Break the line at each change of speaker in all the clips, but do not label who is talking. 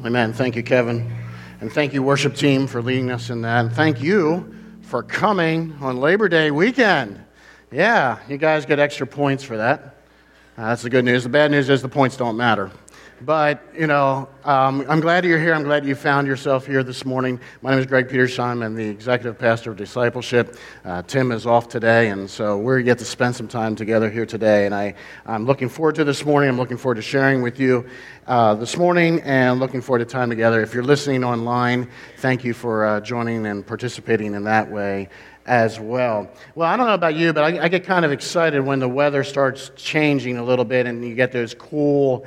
Amen. Thank you, Kevin. And thank you, worship team, for leading us in that. And thank you for coming on Labor Day weekend. Yeah, you guys get extra points for that. Uh, that's the good news. The bad news is the points don't matter. But, you know, um, I'm glad you're here. I'm glad you found yourself here this morning. My name is Greg Petersheim. I'm the executive pastor of discipleship. Uh, Tim is off today, and so we get to spend some time together here today. And I, I'm looking forward to this morning. I'm looking forward to sharing with you uh, this morning and looking forward to time together. If you're listening online, thank you for uh, joining and participating in that way as well. Well, I don't know about you, but I, I, get kind of excited when the weather starts changing a little bit and you get those cool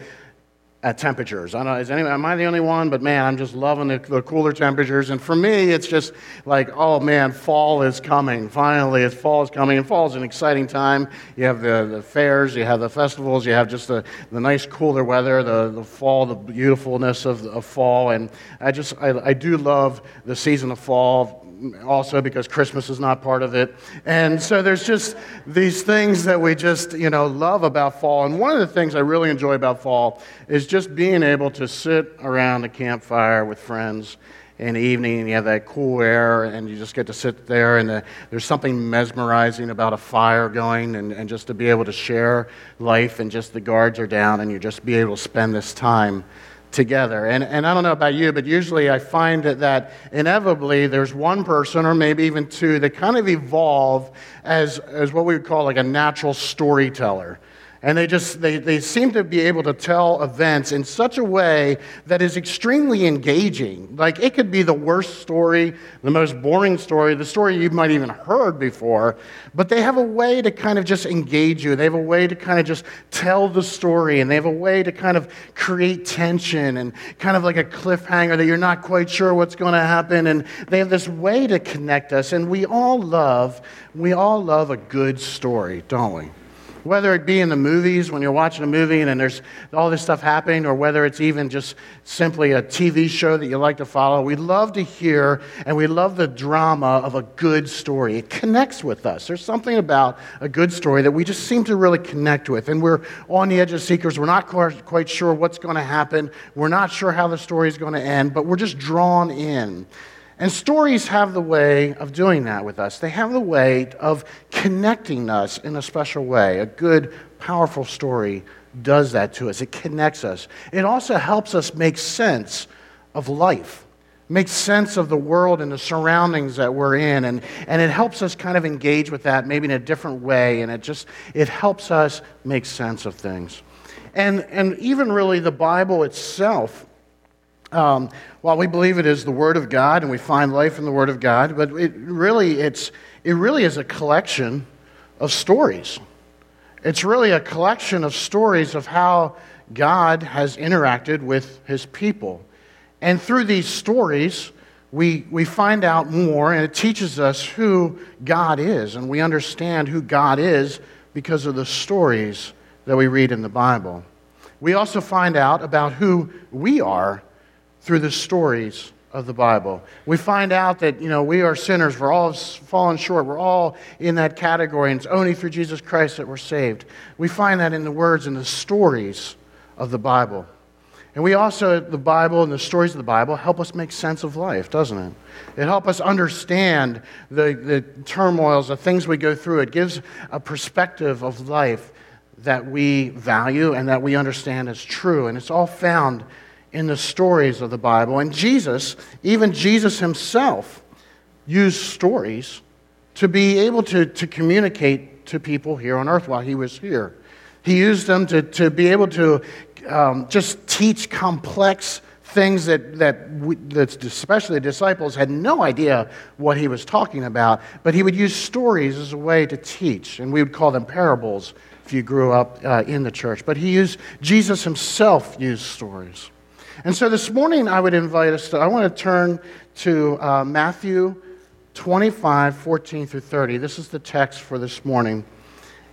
at temperatures. I don't know, is anyone, am I the only one? But man, I'm just loving the, the, cooler temperatures. And for me, it's just like, oh man, fall is coming. Finally, it's fall is coming. And fall is an exciting time. You have the, the fairs, you have the festivals, you have just the, the nice cooler weather, the, the fall, the beautifulness of, of fall. And I just, I, I do love the season of fall also because Christmas is not part of it. And so there's just these things that we just, you know, love about fall. And one of the things I really enjoy about fall is just being able to sit around a campfire with friends in the evening and you have that cool air and you just get to sit there and the, there's something mesmerizing about a fire going and, and just to be able to share life and just the guards are down and you just be able to spend this time together. And, and I don't know about you, but usually I find that, that inevitably there's one person or maybe even two that kind of evolve as, as what we would call like a natural storyteller. And they just they, they seem to be able to tell events in such a way that is extremely engaging. Like it could be the worst story, the most boring story, the story you might even heard before, but they have a way to kind of just engage you. They have a way to kind of just tell the story, and they have a way to kind of create tension and kind of like a cliffhanger that you're not quite sure what's going to happen. And they have this way to connect us, and we all love we all love a good story, don't we? Whether it be in the movies when you're watching a movie and there's all this stuff happening, or whether it's even just simply a TV show that you like to follow, we love to hear and we love the drama of a good story. It connects with us. There's something about a good story that we just seem to really connect with. And we're on the edge of seekers. We're not quite sure what's going to happen. We're not sure how the story is going to end, but we're just drawn in. And stories have the way of doing that with us. They have the way of connecting us in a special way. A good, powerful story does that to us, it connects us. It also helps us make sense of life. Make sense of the world and the surroundings that we're in, and, and it helps us kind of engage with that maybe in a different way, and it just it helps us make sense of things. And, and even really the Bible itself um, while we believe it is the Word of God and we find life in the Word of God, but it really, it's, it really is a collection of stories. It's really a collection of stories of how God has interacted with His people. And through these stories, we, we find out more, and it teaches us who God is, and we understand who God is because of the stories that we read in the Bible. We also find out about who we are through the stories of the Bible. We find out that, you know, we are sinners. We're all fallen short. We're all in that category, and it's only through Jesus Christ that we're saved. We find that in the words and the stories of the Bible. And we also, the Bible and the stories of the Bible help us make sense of life, doesn't it? It helps us understand the, the turmoils, the things we go through. It gives a perspective of life that we value and that we understand as true. And it's all found in the stories of the Bible. And Jesus, even Jesus himself, used stories to be able to, to communicate to people here on earth while he was here. He used them to, to be able to um, just teach complex things that, that, we, that especially the disciples had no idea what he was talking about, but he would use stories as a way to teach, and we would call them parables if you grew up uh, in the church. But he used, Jesus himself used stories. And so this morning, I would invite us to, I want to turn to uh, Matthew 25, 14 through 30. This is the text for this morning.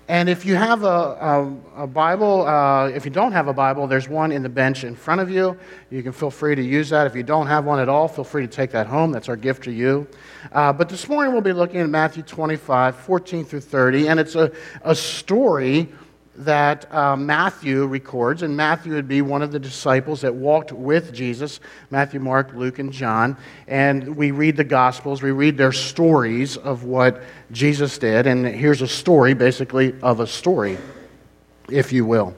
And if you have a, a, a Bible, uh, if you don't have a Bible, there's one in the bench in front of you. You can feel free to use that. If you don't have one at all, feel free to take that home. That's our gift to you. Uh, but this morning we'll be looking at Matthew 25, 14 through 30. And it's a, a story that uh, Matthew records, and Matthew would be one of the disciples that walked with Jesus Matthew, Mark, Luke, and John. And we read the Gospels, we read their stories of what Jesus did. And here's a story, basically, of a story, if you will.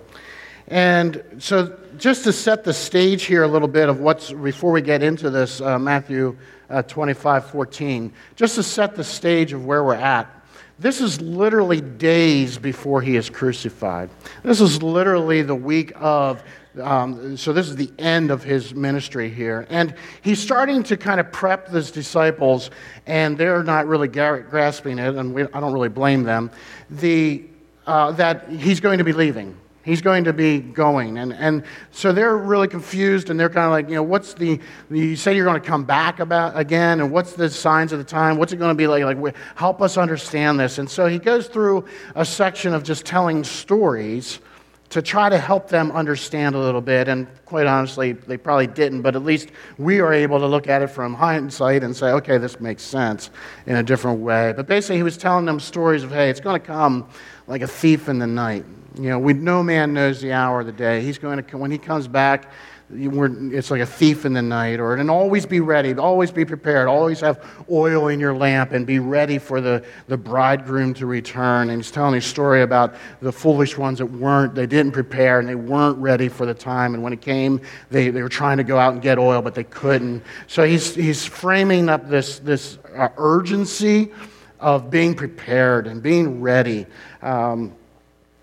And so, just to set the stage here a little bit of what's, before we get into this, uh, Matthew uh, 25 14, just to set the stage of where we're at. This is literally days before he is crucified. This is literally the week of, um, so this is the end of his ministry here. And he's starting to kind of prep his disciples, and they're not really grasping it, and we, I don't really blame them, the, uh, that he's going to be leaving He's going to be going. And, and so they're really confused and they're kind of like, you know, what's the, you say you're going to come back about again and what's the signs of the time? What's it going to be like? Like, help us understand this. And so he goes through a section of just telling stories to try to help them understand a little bit. And quite honestly, they probably didn't, but at least we are able to look at it from hindsight and say, okay, this makes sense in a different way. But basically, he was telling them stories of, hey, it's going to come like a thief in the night. You know, we, no man knows the hour of the day. He's going to, when he comes back, it's like a thief in the night. Or, and always be ready, always be prepared, always have oil in your lamp and be ready for the, the bridegroom to return. And he's telling a story about the foolish ones that weren't, they didn't prepare and they weren't ready for the time. And when it came, they, they were trying to go out and get oil, but they couldn't. So he's, he's framing up this, this uh, urgency of being prepared and being ready. Um,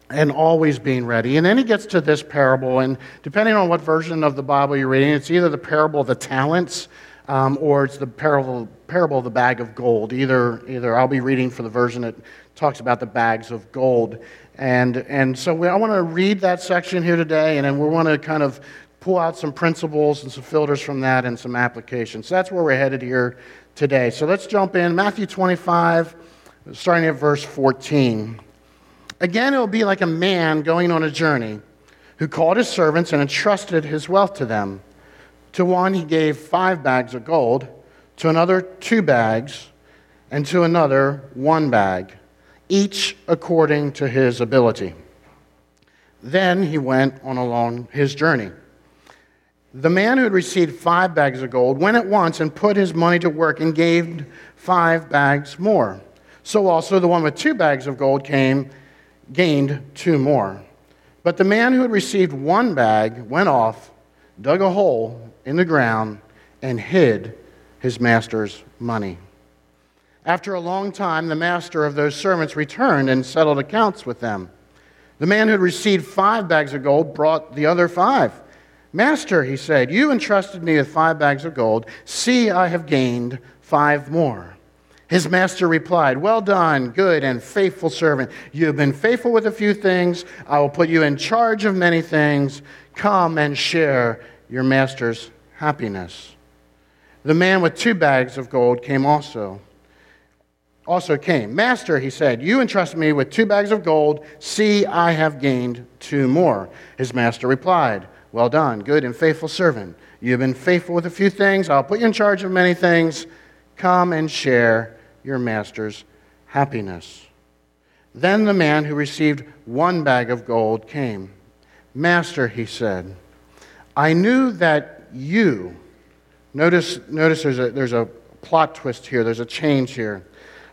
and always being ready. And then he gets to this parable, and depending on what version of the Bible you're reading, it's either the parable of the talents um, or it's the parable, parable of the bag of gold. Either, either I'll be reading for the version that talks about the bags of gold. And, and so we, I want to read that section here today, and then we want to kind of pull out some principles and some filters from that and some applications. So that's where we're headed here today. So let's jump in. Matthew 25, starting at verse 14. Again, it will be like a man going on a journey who called his servants and entrusted his wealth to them. To one, he gave five bags of gold, to another, two bags, and to another, one bag, each according to his ability. Then he went on along his journey. The man who had received five bags of gold went at once and put his money to work and gave five bags more. So also the one with two bags of gold came gained two more. But the man who had received one bag went off, dug a hole in the ground, and hid his master's money. After a long time, the master of those servants returned and settled accounts with them. The man who had received five bags of gold brought the other five. Master, he said, you entrusted me with five bags of gold. See, I have gained five more. His master replied, Well done, good and faithful servant. You have been faithful with a few things. I will put you in charge of many things. Come and share your master's happiness. The man with two bags of gold came also. Also came. Master, he said, You entrusted me with two bags of gold. See, I have gained two more. His master replied, Well done, good and faithful servant. You have been faithful with a few things. I'll put you in charge of many things. Come and share your master's happiness. Then the man who received one bag of gold came. Master, he said, I knew that you, notice, notice there's, a, there's a plot twist here, there's a change here.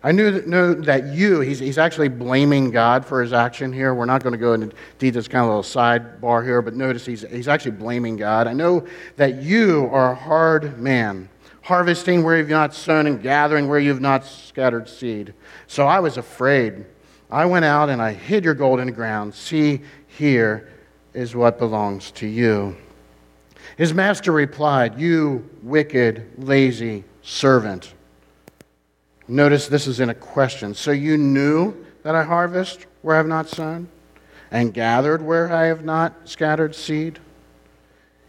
I knew that, that you, he's, he's actually blaming God for his action here. We're not going to go into details, kind of a little sidebar here, but notice he's, he's actually blaming God. I know that you are a hard man harvesting where you've not sown and gathering where you've not scattered seed. So I was afraid. I went out and I hid your gold in the ground. See, here is what belongs to you. His master replied, You wicked, lazy servant. Notice this is in a question. So you knew that I harvest where I have not sown, and gathered where I have not scattered seed?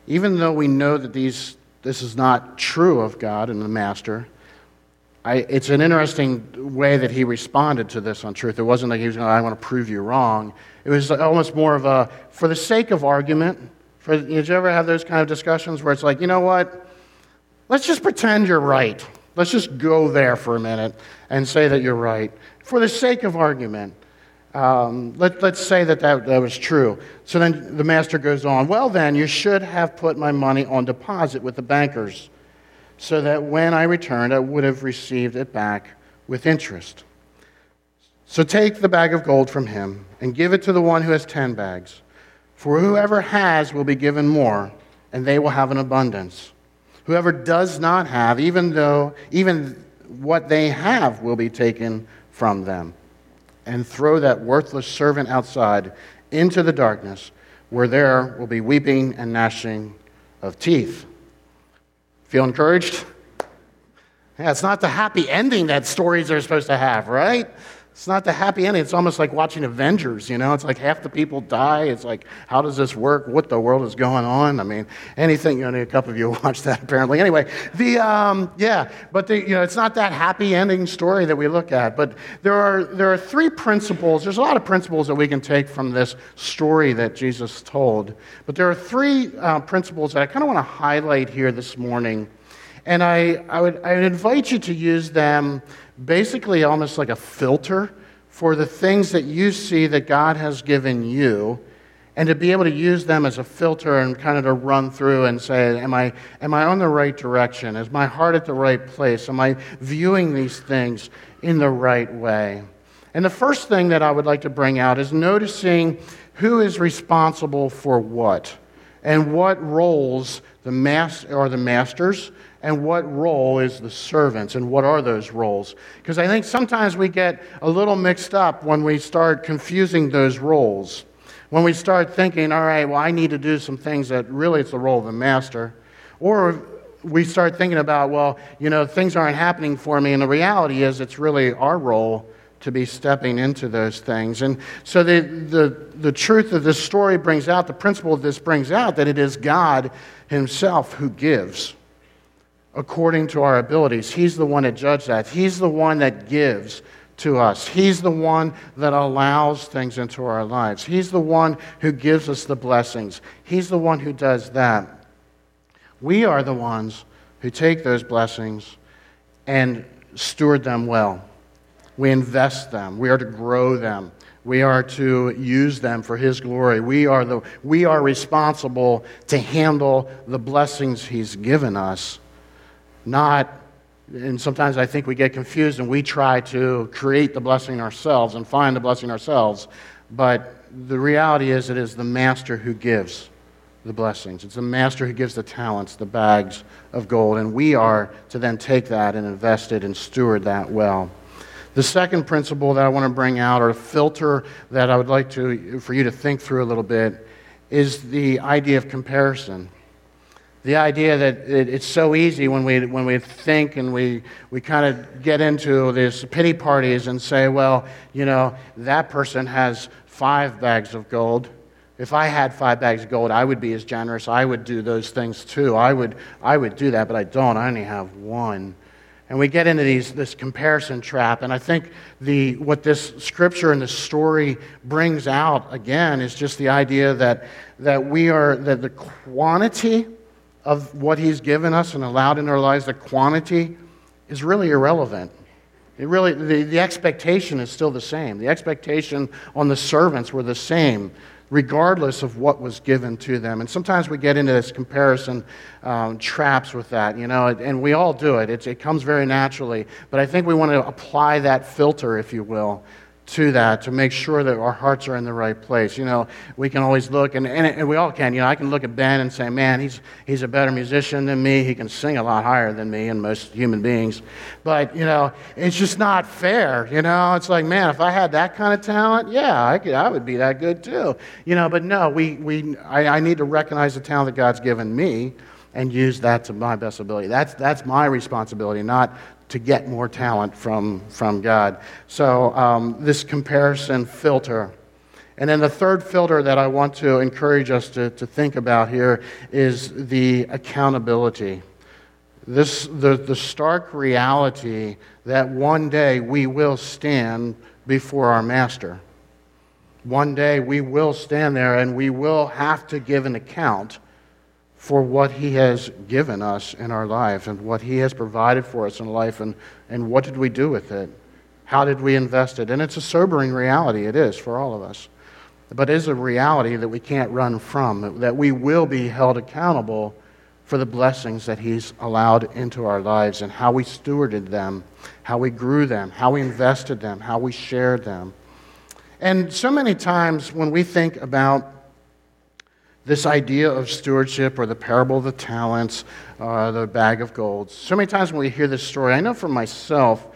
Even though we know that these this is not true of God and the Master. I, it's an interesting way that he responded to this on truth. It wasn't like he was going, I want to prove you wrong. It was almost more of a, for the sake of argument. For, did you ever have those kind of discussions where it's like, you know what? Let's just pretend you're right. Let's just go there for a minute and say that you're right. For the sake of argument. Um, let, let's say that, that that was true. So then the master goes on, Well, then, you should have put my money on deposit with the bankers, so that when I returned, I would have received it back with interest. So take the bag of gold from him and give it to the one who has ten bags. For whoever has will be given more, and they will have an abundance. Whoever does not have, even though even what they have will be taken from them. And throw that worthless servant outside into the darkness, where there will be weeping and gnashing of teeth. Feel encouraged? Yeah, it's not the happy ending that stories are supposed to have, right? It's not the happy ending. It's almost like watching Avengers, you know? It's like half the people die. It's like, how does this work? What the world is going on? I mean, anything, you know, a couple of you watched that apparently. Anyway, the, um, yeah, but the, you know, it's not that happy ending story that we look at. But there are, there are three principles. There's a lot of principles that we can take from this story that Jesus told. But there are three uh, principles that I kind of want to highlight here this morning. And I, I, would, I would invite you to use them basically almost like a filter for the things that you see that God has given you and to be able to use them as a filter and kind of to run through and say, Am I, am I on the right direction? Is my heart at the right place? Am I viewing these things in the right way? And the first thing that I would like to bring out is noticing who is responsible for what and what roles the mas- are the masters and what role is the servants and what are those roles? Because i think sometimes we get a little mixed up when we start confusing those roles. When we start thinking all right well i need to do some things that really it's the role of the master. Or we start thinking about well you know things aren't happening for me and the reality is it's really our role to be stepping into those things. And so the, the, the truth of this story brings out, the principle of this brings out that it is God Himself who gives according to our abilities. He's the one that judges that. He's the one that gives to us. He's the one that allows things into our lives. He's the one who gives us the blessings. He's the one who does that. We are the ones who take those blessings and steward them well. We invest them. We are to grow them. We are to use them for His glory. We are, the, we are responsible to handle the blessings He's given us not, and sometimes I think we get confused and we try to create the blessing ourselves and find the blessing ourselves. But the reality is, it is the master who gives the blessings. It's the master who gives the talents, the bags of gold, and we are to then take that and invest it and steward that well. The second principle that I want to bring out, or filter that I would like to, for you to think through a little bit, is the idea of comparison the idea that it, it's so easy when we, when we think and we, we kind of get into these pity parties and say, well, you know, that person has five bags of gold. If I had five bags of gold, I would be as generous. I would do those things too. I would, I would do that, but I don't. I only have one. And we get into these, this comparison trap. And I think the, what this scripture and this story brings out again is just the idea that, that we are, that the quantity of what He's given us and allowed in our lives, the quantity, is really irrelevant. It really, the, the expectation is still the same. The expectation on the servants were the same, regardless of what was given to them. And sometimes we get into this comparison um, traps with that, you know, and we all do it. It's, it comes very naturally. But I think we want to apply that filter, if you will, to that to make sure that our hearts are in the right place. You know, we can always look, and, and, and, we all can. You know, I can look at Ben and say, man, he's, he's a better musician than me. He can sing a lot higher than me and most human beings. But, you know, it's just not fair. You know, it's like, man, if I had that kind of talent, yeah, I, could, I would be that good too. You know, but no, we, we, I, I need to recognize the talent that God's given me and use that to my best ability. That's, that's my responsibility, not to get more talent from, from God. So, um, this comparison filter. And then the third filter that I want to encourage us to, to think about here is the accountability. This, the, the stark reality that one day we will stand before our Master. One day we will stand there and we will have to give an account for what He has given us in our life and what He has provided for us in life and, and what did we do with it? How did we invest it? And it's a sobering reality, it is for all of us. But it is a reality that we can't run from, that we will be held accountable for the blessings that He's allowed into our lives and how we stewarded them, how we grew them, how we invested them, how we shared them. And so many times when we think about this idea of stewardship or the parable of the talents, uh, the bag of gold, so many times when we hear this story, I know for myself,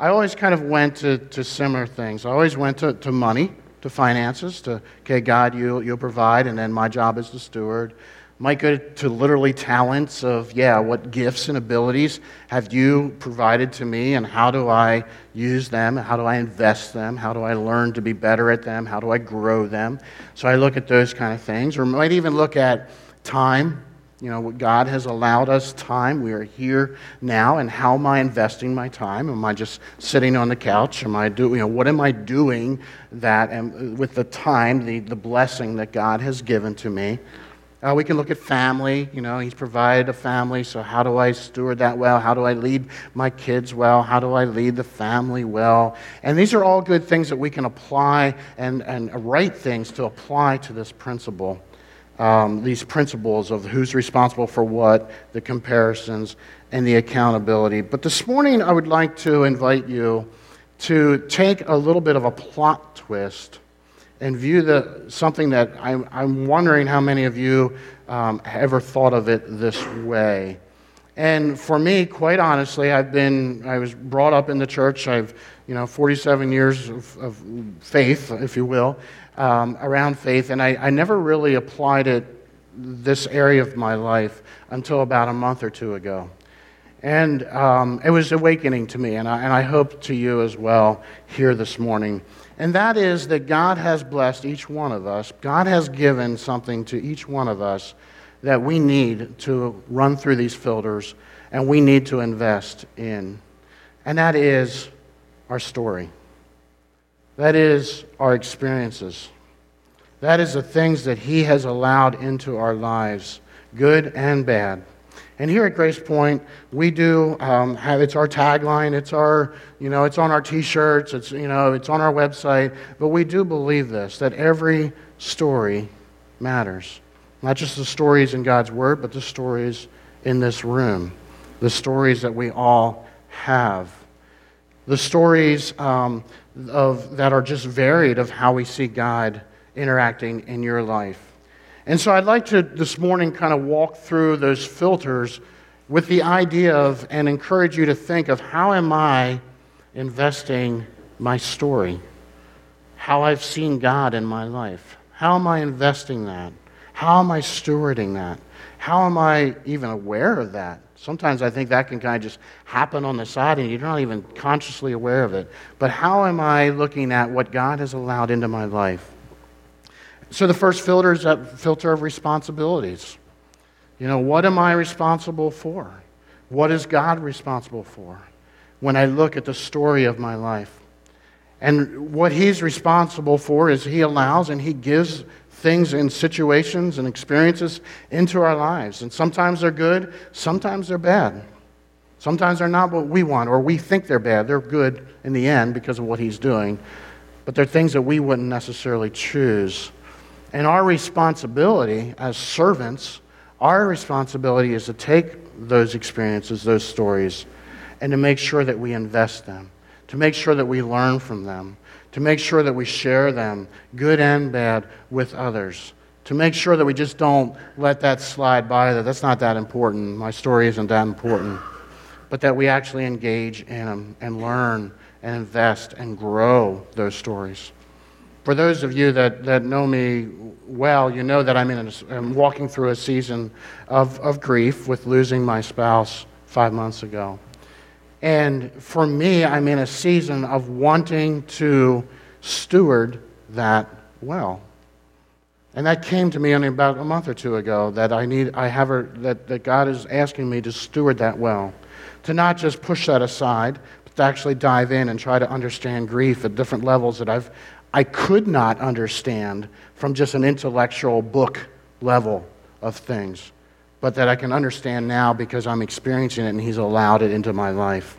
I always kind of went to, to similar things. I always went to, to money, to finances, to, okay, God, you, you'll provide, and then my job is the steward. Might go to literally talents of, yeah, what gifts and abilities have you provided to me, and how do I use them? How do I invest them? How do I learn to be better at them? How do I grow them? So I look at those kind of things, or might even look at time you know, God has allowed us time. We are here now, and how am I investing my time? Am I just sitting on the couch? Am I doing, you know, what am I doing that and with the time, the, the blessing that God has given to me? Uh, we can look at family. You know, He's provided a family, so how do I steward that well? How do I lead my kids well? How do I lead the family well? And these are all good things that we can apply and, and right things to apply to this principle um, these principles of who's responsible for what, the comparisons, and the accountability. But this morning, I would like to invite you to take a little bit of a plot twist and view the, something that I'm, I'm wondering how many of you um, ever thought of it this way. And for me, quite honestly, I've been, I was brought up in the church. I've, you know, 47 years of, of faith, if you will um, around faith, and I, I never really applied it this area of my life until about a month or two ago. And um, it was awakening to me, and I, and I hope to you as well here this morning. And that is that God has blessed each one of us. God has given something to each one of us that we need to run through these filters and we need to invest in. And that is our story. That is our experiences. That is the things that He has allowed into our lives, good and bad. And here at Grace Point, we do um, have it's our tagline, it's our you know it's on our T-shirts, it's you know it's on our website. But we do believe this that every story matters, not just the stories in God's Word, but the stories in this room, the stories that we all have, the stories um, of, that are just varied of how we see God interacting in your life. And so I'd like to this morning kind of walk through those filters with the idea of and encourage you to think of how am I investing my story? How I've seen God in my life. How am I investing that? How am I stewarding that? How am I even aware of that? Sometimes I think that can kind of just happen on the side and you're not even consciously aware of it. But how am I looking at what God has allowed into my life? So the first filter is that filter of responsibilities. You know, what am I responsible for? What is God responsible for when I look at the story of my life? And what He's responsible for is He allows and He gives things and situations and experiences into our lives. And sometimes they're good, sometimes they're bad. Sometimes they're not what we want, or we think they're bad. They're good in the end because of what He's doing. But they're things that we wouldn't necessarily choose. And our responsibility as servants, our responsibility is to take those experiences, those stories, and to make sure that we invest them, to make sure that we learn from them, to make sure that we share them, good and bad, with others. To make sure that we just don't let that slide by, that that's not that important, my story isn't that important, but that we actually engage in them and learn and invest and grow those stories. For those of you that, that know me well, you know that I'm, in a, I'm walking through a season of, of grief with losing my spouse five months ago. And for me, I'm in a season of wanting to steward that well. And that came to me only about a month or two ago that I need, I have a, that, that God is asking me to steward that well. To not just push that aside, but to actually dive in and try to understand grief at different levels that I've, I could not understand from just an intellectual book level of things but that I can understand now because I'm experiencing it and He's allowed it into my life.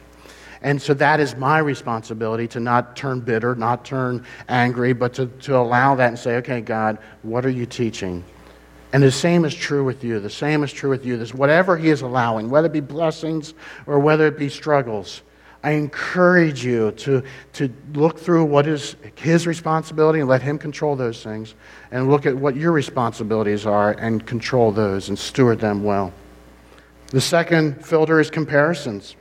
And so that is my responsibility to not turn bitter, not turn angry, but to, to allow that and say, okay, God, what are you teaching? And the same is true with you. The same is true with you. This, whatever He is allowing, whether it be blessings or whether it be struggles, I encourage you to, to look through what is His responsibility and let Him control those things, and look at what your responsibilities are and control those and steward them well. The second filter is comparisons.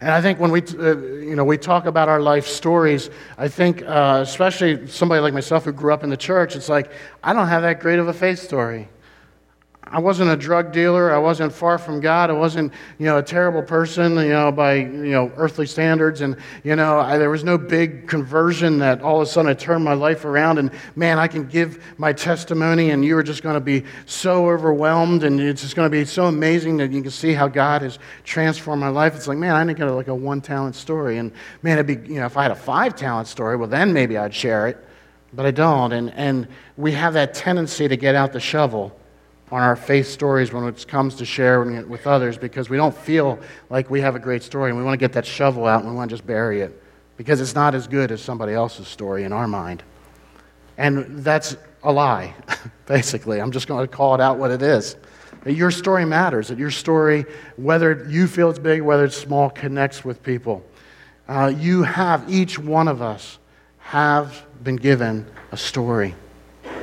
And I think when we, uh, you know, we talk about our life stories, I think, uh, especially somebody like myself who grew up in the church, it's like, I don't have that great of a faith story. I wasn't a drug dealer. I wasn't far from God. I wasn't, you know, a terrible person, you know, by, you know, earthly standards. And, you know, I, there was no big conversion that all of a sudden I turned my life around and, man, I can give my testimony and you are just going to be so overwhelmed and it's just going to be so amazing that you can see how God has transformed my life. It's like, man, I didn't get like a one talent story. And, man, it'd be, you know, if I had a five talent story, well, then maybe I'd share it. But I don't. And, and we have that tendency to get out the shovel on our faith stories when it comes to sharing it with others because we don't feel like we have a great story and we want to get that shovel out and we want to just bury it because it's not as good as somebody else's story in our mind. And that's a lie, basically. I'm just going to call it out what it is. That your story matters, that your story, whether you feel it's big, whether it's small, connects with people. Uh, you have, each one of us, have been given a story.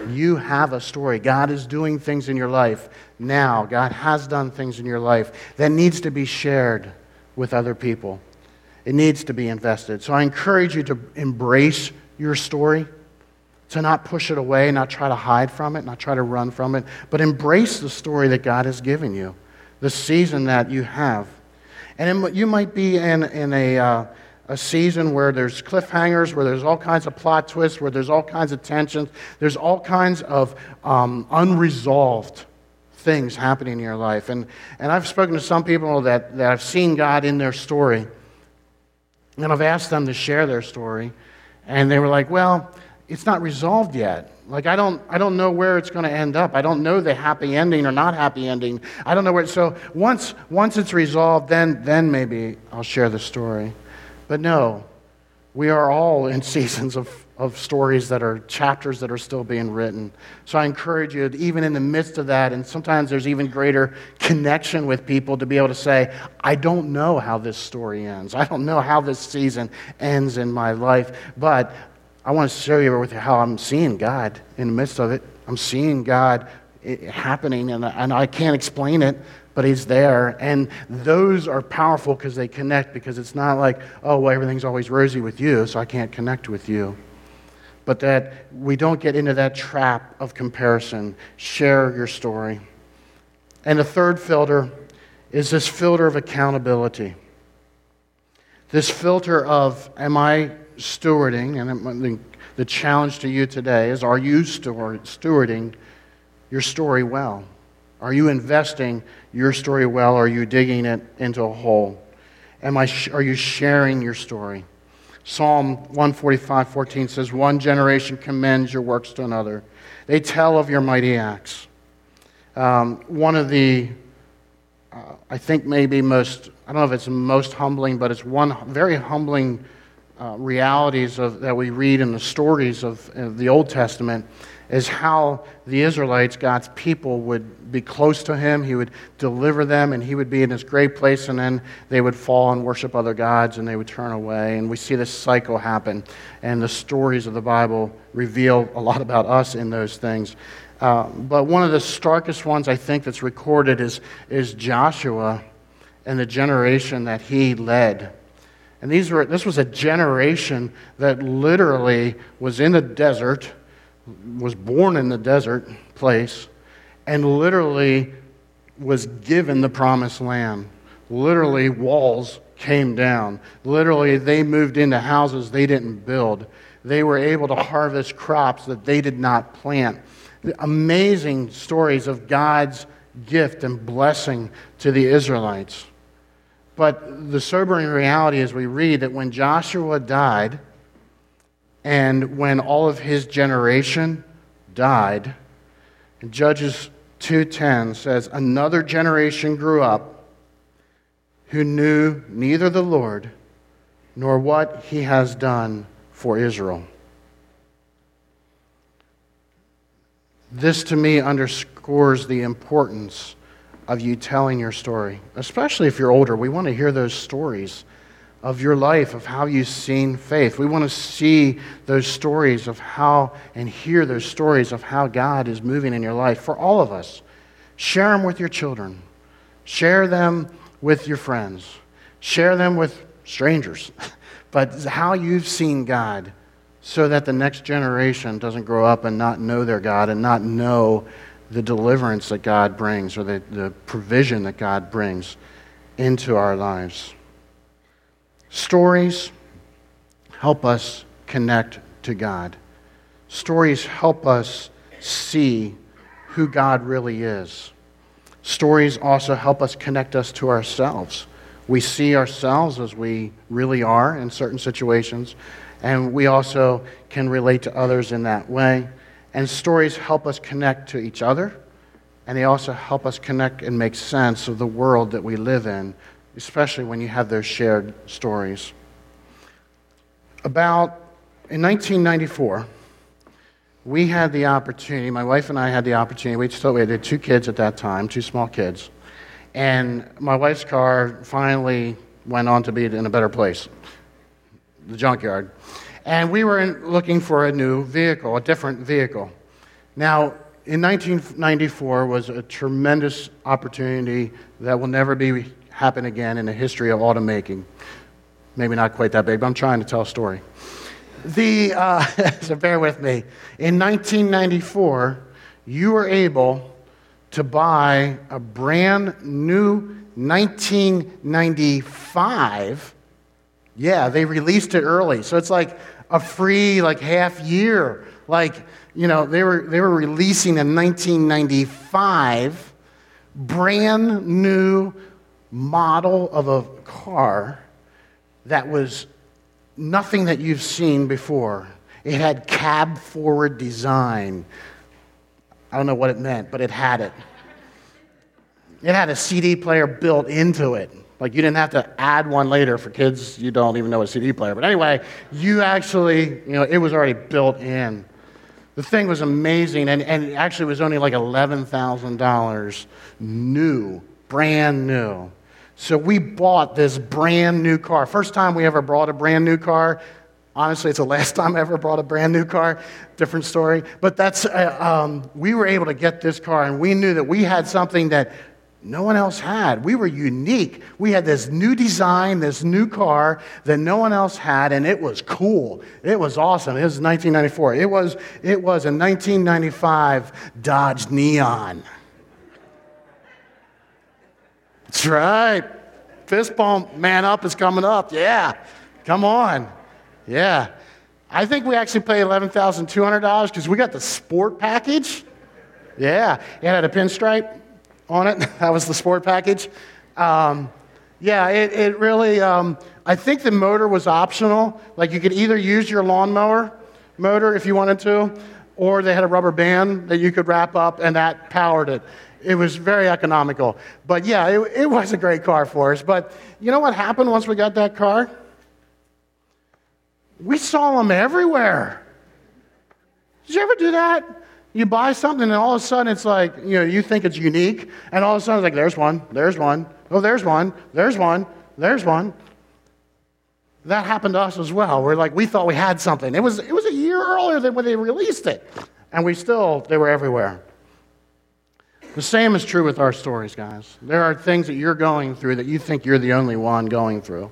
You have a story. God is doing things in your life now. God has done things in your life that needs to be shared with other people. It needs to be invested. So I encourage you to embrace your story, to not push it away, not try to hide from it, not try to run from it, but embrace the story that God has given you, the season that you have. And you might be in, in a. Uh, a season where there's cliffhangers, where there's all kinds of plot twists, where there's all kinds of tensions, there's all kinds of um, unresolved things happening in your life. And, and I've spoken to some people that, that I've seen God in their story, and I've asked them to share their story, and they were like, well, it's not resolved yet. Like, I don't, I don't know where it's going to end up. I don't know the happy ending or not happy ending. I don't know where. So once, once it's resolved, then, then maybe I'll share the story. But no, we are all in seasons of, of stories that are chapters that are still being written. So I encourage you, even in the midst of that, and sometimes there's even greater connection with people to be able to say, I don't know how this story ends. I don't know how this season ends in my life, but I want to show you with how I'm seeing God in the midst of it. I'm seeing God eh, happening, and, and I can't explain it, but he's there. And those are powerful because they connect, because it's not like, oh, well, everything's always rosy with you, so I can't connect with you. But that we don't get into that trap of comparison. Share your story. And the third filter is this filter of accountability. This filter of, am I stewarding? And the challenge to you today is, are you stewarding your story well? Are you investing your story well? Or are you digging it into a hole? Am I, are you sharing your story? Psalm 145 14 says, One generation commends your works to another. They tell of your mighty acts. Um, one of the, uh, I think, maybe most, I don't know if it's most humbling, but it's one very humbling uh, realities of, that we read in the stories of, of the Old Testament is how the Israelites, God's people, would be close to him. He would deliver them, and he would be in this great place, and then they would fall and worship other gods, and they would turn away. And we see this cycle happen. And the stories of the Bible reveal a lot about us in those things. Uh, but one of the starkest ones I think that's recorded is, is Joshua and the generation that he led. And these were, this was a generation that literally was in the desert was born in the desert place and literally was given the promised land. Literally, walls came down. Literally, they moved into houses they didn't build. They were able to harvest crops that they did not plant. Amazing stories of God's gift and blessing to the Israelites. But the sobering reality is we read that when Joshua died, and when all of his generation died, Judges 2:10 says another generation grew up who knew neither the Lord nor what he has done for Israel. This to me underscores the importance of you telling your story, especially if you're older. We want to hear those stories of your life, of how you've seen faith. We want to see those stories of how and hear those stories of how God is moving in your life for all of us. Share them with your children, share them with your friends, share them with strangers, but how you've seen God so that the next generation doesn't grow up and not know their God and not know the deliverance that God brings or the, the provision that God brings into our lives. Stories help us connect to God. Stories help us see who God really is. Stories also help us connect us to ourselves. We see ourselves as we really are in certain situations, and we also can relate to others in that way. And stories help us connect to each other, and they also help us connect and make sense of the world that we live in, especially when you have those shared stories. About in 1994, we had the opportunity, my wife and I had the opportunity, we still we had two kids at that time, two small kids, and my wife's car finally went on to be in a better place, the junkyard. And we were in, looking for a new vehicle, a different vehicle. Now, in 1994 was a tremendous opportunity that will never be happen again in the history of automaking. Maybe not quite that big, but I'm trying to tell a story. The, uh, so bear with me. In 1994, you were able to buy a brand new 1995. Yeah, they released it early. So it's like a free, like half year. Like, you know, they were, they were releasing a 1995 brand new model of a car that was nothing that you've seen before. It had cab forward design. I don't know what it meant, but it had it. It had a CD player built into it. Like you didn't have to add one later for kids, you don't even know a CD player. But anyway, you actually, you know, it was already built in. The thing was amazing, and, and it actually was only like $11,000 new, brand new. So we bought this brand new car. First time we ever bought a brand new car. Honestly, it's the last time I ever bought a brand new car. Different story. But that's, uh, um, we were able to get this car, and we knew that we had something that no one else had. We were unique. We had this new design, this new car that no one else had, and it was cool. It was awesome. It was 1994. It was, it was a 1995 Dodge Neon. That's right. Fist bump, man up is coming up. Yeah. Come on. Yeah. I think we actually paid $11,200 because we got the sport package. Yeah. It had a pinstripe on it. that was the sport package. Um, yeah, it, it really, um, I think the motor was optional. Like you could either use your lawnmower motor if you wanted to, or they had a rubber band that you could wrap up and that powered it. It was very economical. But yeah, it, it was a great car for us. But you know what happened once we got that car? We saw them everywhere. Did you ever do that? You buy something, and all of a sudden it's like, you know, you think it's unique, and all of a sudden it's like, there's one, there's one, oh, there's one, there's one, there's one. That happened to us as well. We're like, we thought we had something. It was, it was a year earlier than when they released it, and we still, they were everywhere. The same is true with our stories, guys. There are things that you're going through that you think you're the only one going through.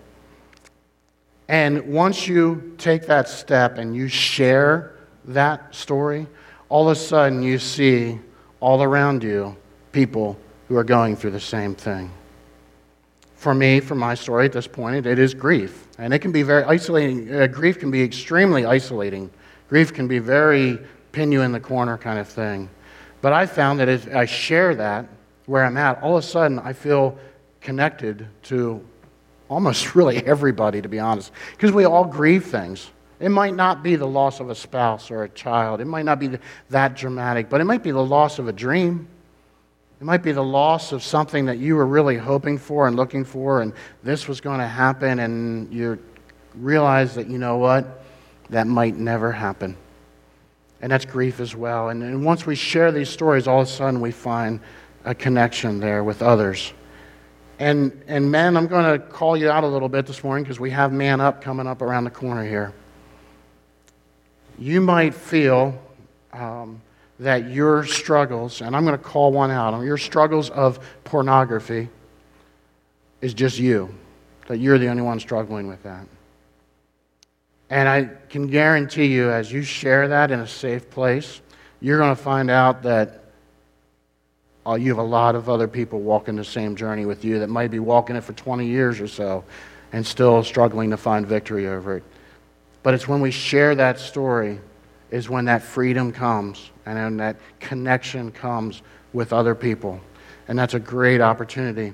And once you take that step and you share that story, all of a sudden you see all around you people who are going through the same thing. For me, for my story at this point, it is grief. And it can be very isolating. Uh, grief can be extremely isolating. Grief can be very pin you in the corner kind of thing. But I found that if I share that where I'm at, all of a sudden I feel connected to almost really everybody, to be honest, because we all grieve things. It might not be the loss of a spouse or a child, it might not be that dramatic, but it might be the loss of a dream. It might be the loss of something that you were really hoping for and looking for, and this was going to happen, and you're realize that, you know what, that might never happen. And that's grief as well. And, and once we share these stories, all of a sudden we find a connection there with others. And, and men, I'm going to call you out a little bit this morning because we have Man Up coming up around the corner here. You might feel um, that your struggles, and I'm going to call one out, your struggles of pornography is just you, that you're the only one struggling with that. And I can guarantee you, as you share that in a safe place, you're going to find out that uh, you have a lot of other people walking the same journey with you that might be walking it for 20 years or so and still struggling to find victory over it. But it's when we share that story is when that freedom comes and then that connection comes with other people. And that's a great opportunity.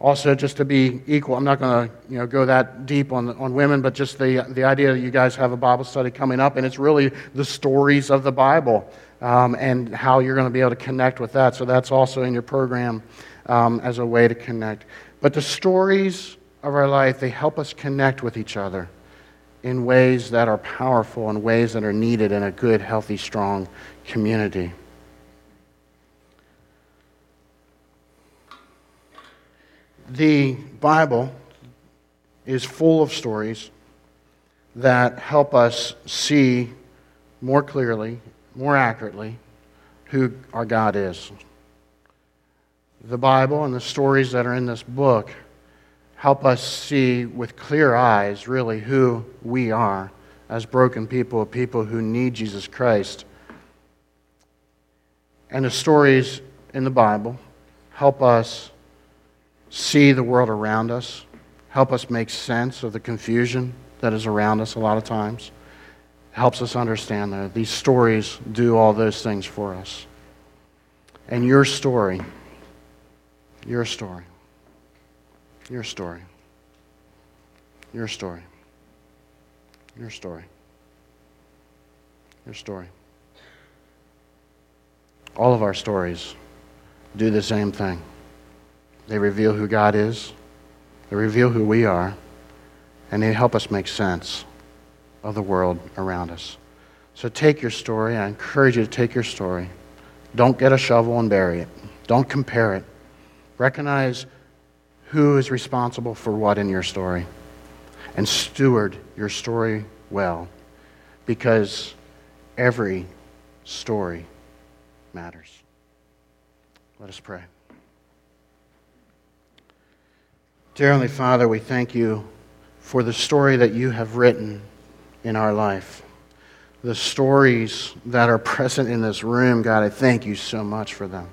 Also, just to be equal, I'm not going to you know, go that deep on, on women, but just the, the idea that you guys have a Bible study coming up, and it's really the stories of the Bible um, and how you're going to be able to connect with that. So that's also in your program um, as a way to connect. But the stories of our life, they help us connect with each other in ways that are powerful and ways that are needed in a good, healthy, strong community. The Bible is full of stories that help us see more clearly, more accurately, who our God is. The Bible and the stories that are in this book help us see with clear eyes, really, who we are as broken people, people who need Jesus Christ. And the stories in the Bible help us see the world around us, help us make sense of the confusion that is around us a lot of times, helps us understand that these stories do all those things for us. And your story, your story, your story. Your story. Your story. Your story. All of our stories do the same thing. They reveal who God is, they reveal who we are, and they help us make sense of the world around us. So take your story. I encourage you to take your story. Don't get a shovel and bury it. Don't compare it. Recognize who is responsible for what in your story and steward your story well because every story matters. Let us pray. Dear Heavenly Father, we thank you for the story that you have written in our life. The stories that are present in this room, God, I thank you so much for them.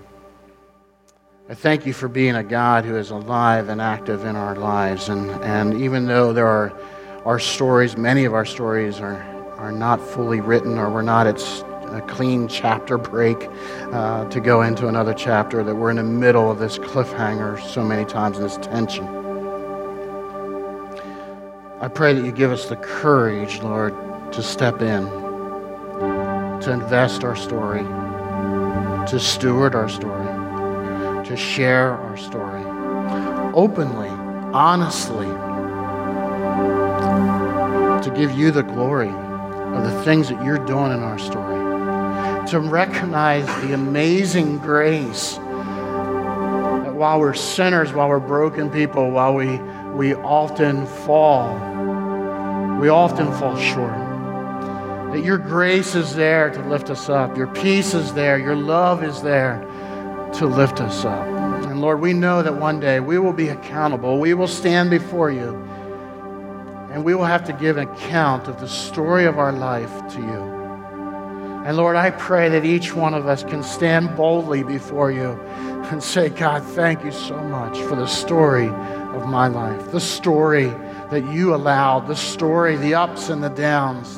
I thank you for being a God who is alive and active in our lives. And, and even though there are our stories, many of our stories are, are not fully written or we're not at a clean chapter break uh, to go into another chapter, that we're in the middle of this cliffhanger so many times, this tension. I pray that you give us the courage, Lord, to step in, to invest our story, to steward our story to share our story openly, honestly, to give you the glory of the things that you're doing in our story, to recognize the amazing grace that while we're sinners, while we're broken people, while we, we often fall, we often fall short. That your grace is there to lift us up. Your peace is there. Your love is there to lift us up. And Lord, we know that one day we will be accountable. We will stand before you. And we will have to give an account of the story of our life to you. And Lord, I pray that each one of us can stand boldly before you and say, God, thank you so much for the story of my life, the story that you allowed, the story, the ups and the downs,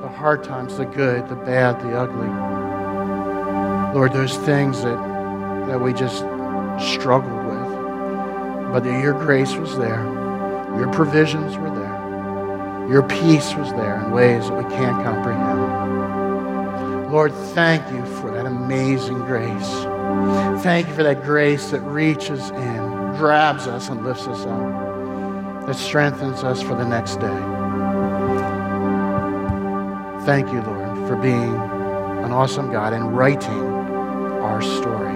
the hard times, the good, the bad, the ugly. Lord, those things that that we just struggled with. But that your grace was there, your provisions were there, your peace was there in ways that we can't comprehend. Lord, thank you for that amazing grace. Thank you for that grace that reaches in, grabs us, and lifts us up, that strengthens us for the next day. Thank you, Lord, for being an awesome God and writing our story.